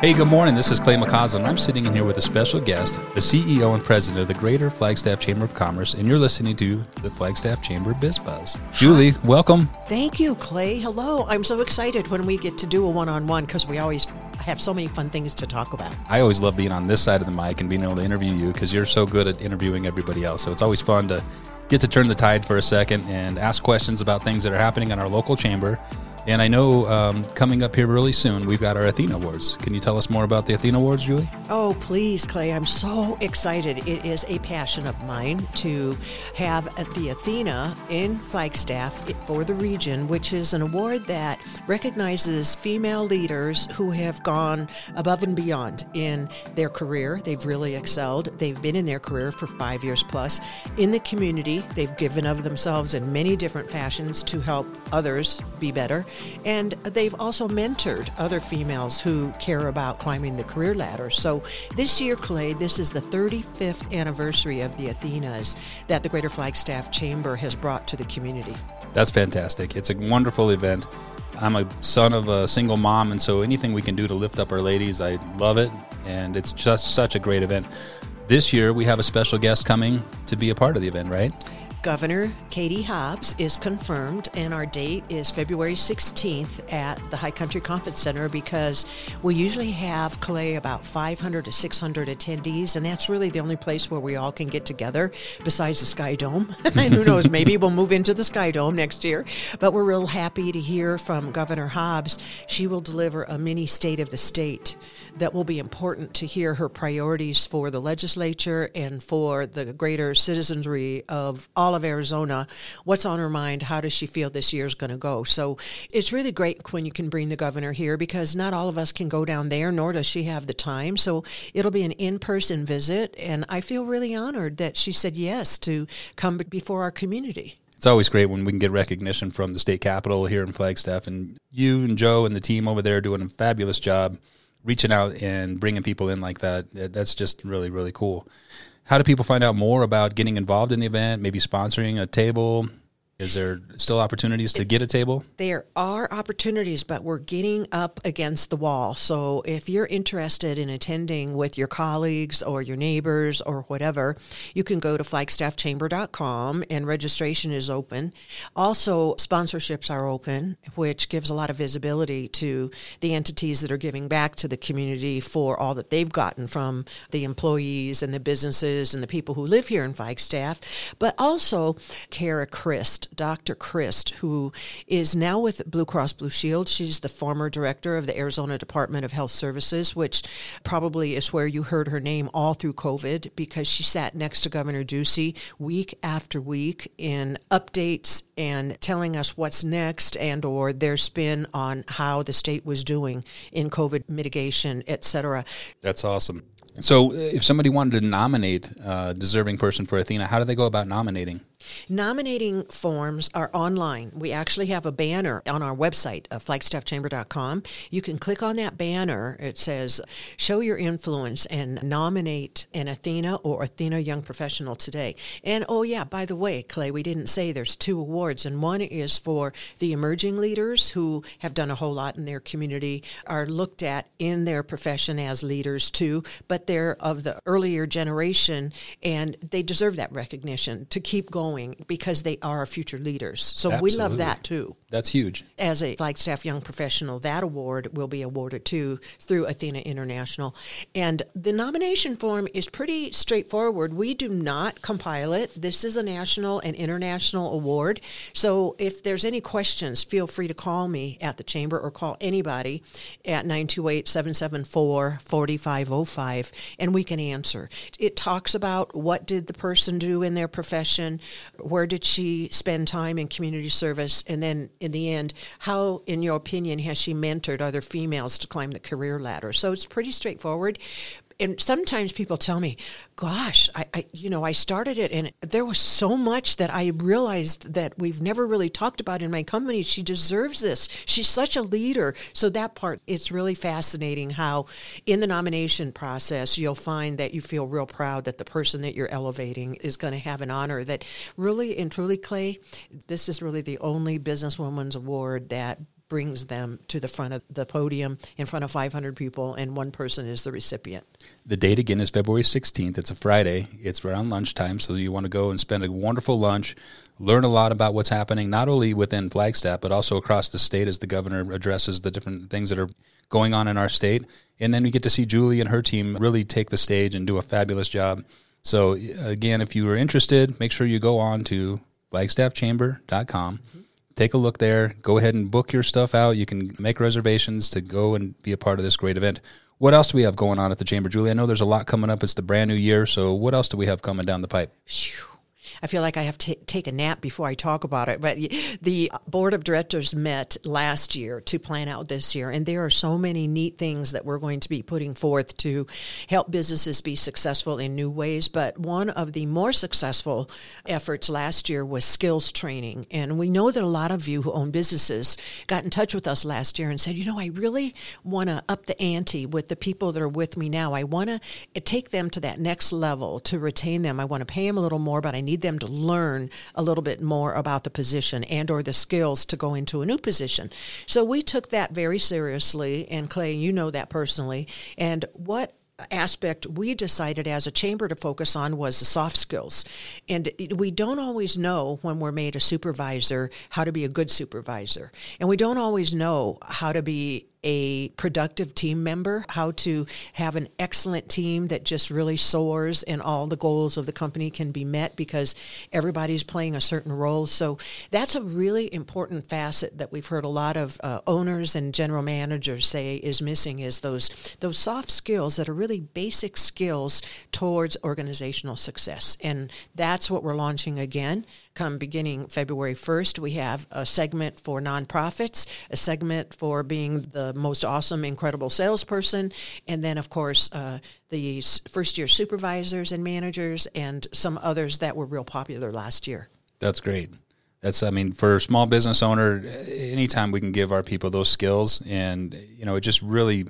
Hey, good morning. This is Clay McCauslin. I'm sitting in here with a special guest, the CEO and president of the Greater Flagstaff Chamber of Commerce, and you're listening to the Flagstaff Chamber Biz Buzz. Julie, welcome. Thank you, Clay. Hello. I'm so excited when we get to do a one on one because we always have so many fun things to talk about. I always love being on this side of the mic and being able to interview you because you're so good at interviewing everybody else. So it's always fun to get to turn the tide for a second and ask questions about things that are happening in our local chamber and I know um, coming up here really soon, we've got our Athena Awards. Can you tell us more about the Athena Awards, Julie? Oh, please, Clay. I'm so excited. It is a passion of mine to have the Athena in Flagstaff for the region, which is an award that recognizes female leaders who have gone above and beyond in their career. They've really excelled. They've been in their career for five years plus. In the community, they've given of themselves in many different fashions to help others be better. And they've also mentored other females who care about climbing the career ladder. So this year, Clay, this is the 35th anniversary of the Athenas that the Greater Flagstaff Chamber has brought to the community. That's fantastic. It's a wonderful event. I'm a son of a single mom, and so anything we can do to lift up our ladies, I love it. And it's just such a great event. This year, we have a special guest coming to be a part of the event, right? Governor Katie Hobbs is confirmed, and our date is February 16th at the High Country Conference Center because we usually have, Clay, about 500 to 600 attendees, and that's really the only place where we all can get together besides the Sky Dome. and who knows, maybe we'll move into the Sky Dome next year. But we're real happy to hear from Governor Hobbs. She will deliver a mini state of the state that will be important to hear her priorities for the legislature and for the greater citizenry of all all of Arizona. What's on her mind? How does she feel this year is going to go? So it's really great when you can bring the governor here because not all of us can go down there, nor does she have the time. So it'll be an in person visit. And I feel really honored that she said yes to come before our community it's always great when we can get recognition from the state capitol here in Flagstaff. And you and Joe and the team over there doing a fabulous job reaching out and bringing people in like that. That's just really, really cool. How do people find out more about getting involved in the event, maybe sponsoring a table, is there still opportunities to get a table? There are opportunities, but we're getting up against the wall. So if you're interested in attending with your colleagues or your neighbors or whatever, you can go to flagstaffchamber.com and registration is open. Also, sponsorships are open, which gives a lot of visibility to the entities that are giving back to the community for all that they've gotten from the employees and the businesses and the people who live here in Flagstaff. But also, Cara Christ Dr. Christ, who is now with Blue Cross Blue Shield. She's the former director of the Arizona Department of Health Services, which probably is where you heard her name all through COVID because she sat next to Governor Ducey week after week in updates and telling us what's next and or their spin on how the state was doing in COVID mitigation, et cetera. That's awesome. So, if somebody wanted to nominate a deserving person for Athena, how do they go about nominating? Nominating forms are online. We actually have a banner on our website, uh, flagstaffchamber.com. You can click on that banner. It says, Show your influence and nominate an Athena or Athena Young Professional today. And oh, yeah, by the way, Clay, we didn't say there's two awards, and one is for the emerging leaders who have done a whole lot in their community, are looked at in their profession as leaders too, but they're of the earlier generation and they deserve that recognition to keep going because they are future leaders. So Absolutely. we love that too. That's huge. As a Flagstaff Young Professional, that award will be awarded too through Athena International. And the nomination form is pretty straightforward. We do not compile it. This is a national and international award. So if there's any questions, feel free to call me at the chamber or call anybody at 928 774 4505 and we can answer. It talks about what did the person do in their profession, where did she spend time in community service? And then in the end, how, in your opinion, has she mentored other females to climb the career ladder? So it's pretty straightforward and sometimes people tell me, gosh, I, I, you know, I started it and there was so much that I realized that we've never really talked about in my company. She deserves this. She's such a leader. So that part, it's really fascinating how in the nomination process, you'll find that you feel real proud that the person that you're elevating is going to have an honor that really and truly, Clay, this is really the only businesswoman's award that brings them to the front of the podium in front of 500 people, and one person is the recipient. The date again is February 16th. It's a Friday. It's around lunchtime, so you want to go and spend a wonderful lunch, learn a lot about what's happening, not only within Flagstaff, but also across the state as the governor addresses the different things that are going on in our state. And then we get to see Julie and her team really take the stage and do a fabulous job. So, again, if you are interested, make sure you go on to flagstaffchamber.com. Take a look there. Go ahead and book your stuff out. You can make reservations to go and be a part of this great event. What else do we have going on at the Chamber, Julie? I know there's a lot coming up. It's the brand new year. So, what else do we have coming down the pipe? I feel like I have to take a nap before I talk about it. But the board of directors met last year to plan out this year, and there are so many neat things that we're going to be putting forth to help businesses be successful in new ways. But one of the more successful efforts last year was skills training. And we know that a lot of you who own businesses got in touch with us last year and said, you know, I really want to up the ante with the people that are with me now. I want to eh, take them to that next level to retain them. I want to pay them a little more, but I need them them to learn a little bit more about the position and or the skills to go into a new position. So we took that very seriously and Clay, you know that personally. And what aspect we decided as a chamber to focus on was the soft skills. And we don't always know when we're made a supervisor how to be a good supervisor. And we don't always know how to be a productive team member, how to have an excellent team that just really soars and all the goals of the company can be met because everybody's playing a certain role. So that's a really important facet that we've heard a lot of uh, owners and general managers say is missing is those those soft skills that are really basic skills towards organizational success. And that's what we're launching again come beginning February 1st. We have a segment for nonprofits, a segment for being the most awesome, incredible salesperson, and then, of course, uh, the first year supervisors and managers, and some others that were real popular last year. That's great. That's, I mean, for a small business owner, anytime we can give our people those skills, and, you know, it just really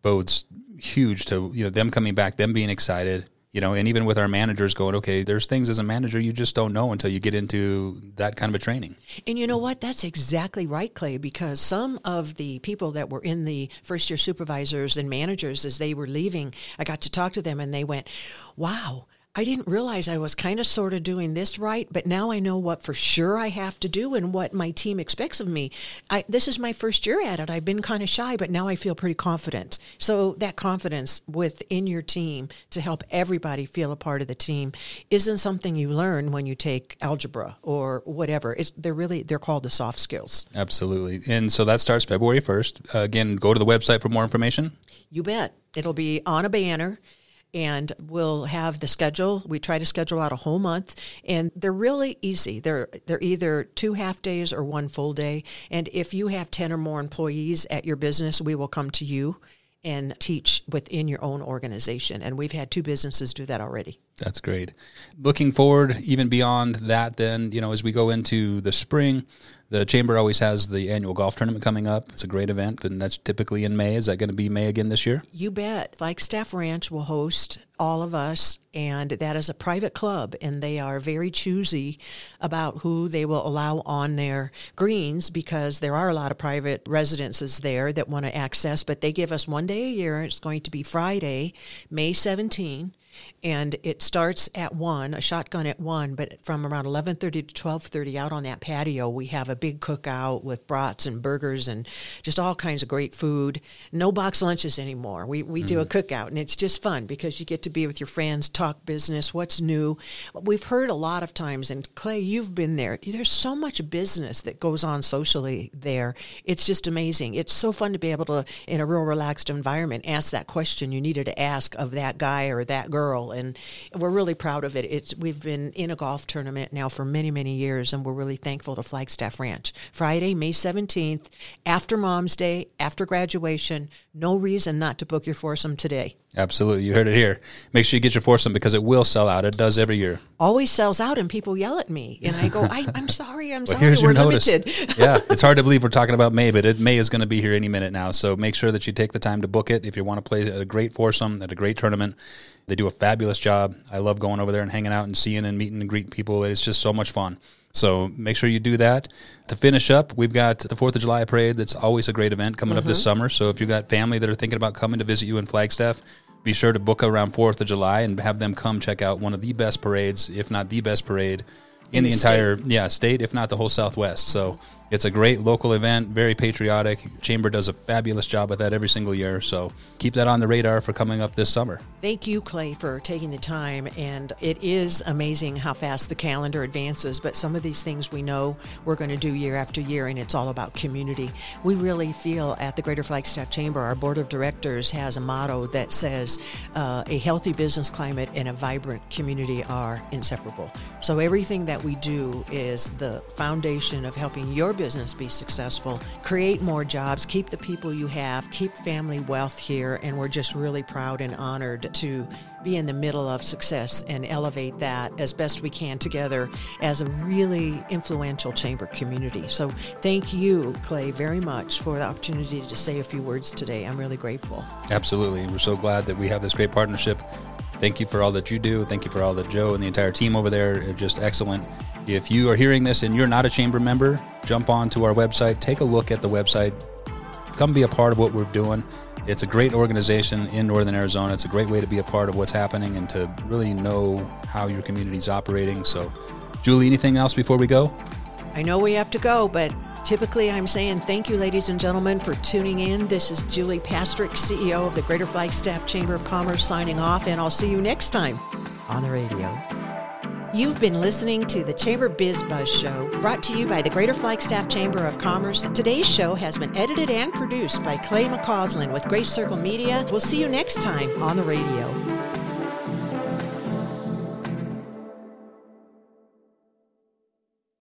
bodes huge to, you know, them coming back, them being excited you know, and even with our managers going, okay, there's things as a manager you just don't know until you get into that kind of a training. And you know what? That's exactly right, Clay, because some of the people that were in the first year supervisors and managers as they were leaving, I got to talk to them and they went, wow, I didn't realize I was kind of sort of doing this right, but now I know what for sure I have to do and what my team expects of me. I, this is my first year at it. I've been kind of shy, but now I feel pretty confident. So that confidence within your team to help everybody feel a part of the team isn't something you learn when you take algebra or whatever. It's, they're really they're called the soft skills. Absolutely, and so that starts February first. Uh, again, go to the website for more information. You bet. It'll be on a banner and we'll have the schedule. We try to schedule out a whole month, and they're really easy. They're they're either two half days or one full day. And if you have ten or more employees at your business, we will come to you and teach within your own organization. And we've had two businesses do that already. That's great. Looking forward, even beyond that, then, you know, as we go into the spring, the chamber always has the annual golf tournament coming up. It's a great event, and that's typically in May. Is that going to be May again this year? You bet. Flagstaff Ranch will host all of us, and that is a private club, and they are very choosy about who they will allow on their greens because there are a lot of private residences there that want to access, but they give us one day a year. It's going to be Friday, May 17 and it starts at one, a shotgun at one, but from around eleven thirty to twelve thirty, out on that patio, we have a big cookout with brats and burgers and just all kinds of great food. No box lunches anymore. We we mm. do a mm. cookout, and it's just fun because you get to be with your friends, talk business, what's new. We've heard a lot of times, and Clay, you've been there. There's so much business that goes on socially there. It's just amazing. It's so fun to be able to, in a real relaxed environment, ask that question you needed to ask of that guy or that girl and we're really proud of it. It's we've been in a golf tournament now for many many years, and we're really thankful to Flagstaff Ranch. Friday, May seventeenth, after Mom's Day, after graduation. No reason not to book your foursome today. Absolutely. You heard it here. Make sure you get your foursome because it will sell out. It does every year. Always sells out, and people yell at me. And I go, I, am sorry, I'm well, sorry, here's we're your limited. yeah, it's hard to believe we're talking about May, but it, May is going to be here any minute now. So make sure that you take the time to book it if you want to play a great foursome at a great tournament. They do a fabulous job. I love going over there and hanging out and seeing and meeting and greeting people. It's just so much fun. So make sure you do that. To finish up, we've got the Fourth of July parade. That's always a great event coming up this mm-hmm. summer. So if you've got family that are thinking about coming to visit you in Flagstaff, be sure to book around Fourth of July and have them come check out one of the best parades, if not the best parade in, In the the entire yeah state, if not the whole Southwest. So it's a great local event, very patriotic. Chamber does a fabulous job with that every single year. So keep that on the radar for coming up this summer. Thank you, Clay, for taking the time. And it is amazing how fast the calendar advances. But some of these things we know we're going to do year after year, and it's all about community. We really feel at the Greater Flagstaff Chamber, our board of directors has a motto that says uh, a healthy business climate and a vibrant community are inseparable. So everything that we do is the foundation of helping your business be successful, create more jobs, keep the people you have, keep family wealth here. And we're just really proud and honored to be in the middle of success and elevate that as best we can together as a really influential chamber community. So thank you, Clay, very much for the opportunity to say a few words today. I'm really grateful. Absolutely. We're so glad that we have this great partnership. Thank you for all that you do. Thank you for all that Joe and the entire team over there are just excellent. If you are hearing this and you're not a chamber member, jump on to our website, take a look at the website, come be a part of what we're doing. It's a great organization in Northern Arizona. It's a great way to be a part of what's happening and to really know how your community's operating. So, Julie, anything else before we go? I know we have to go, but typically I'm saying thank you, ladies and gentlemen, for tuning in. This is Julie Pastrick, CEO of the Greater Flagstaff Chamber of Commerce, signing off, and I'll see you next time on the radio. You've been listening to the Chamber Biz Buzz Show, brought to you by the Greater Flagstaff Chamber of Commerce. Today's show has been edited and produced by Clay McCauslin with Great Circle Media. We'll see you next time on the radio.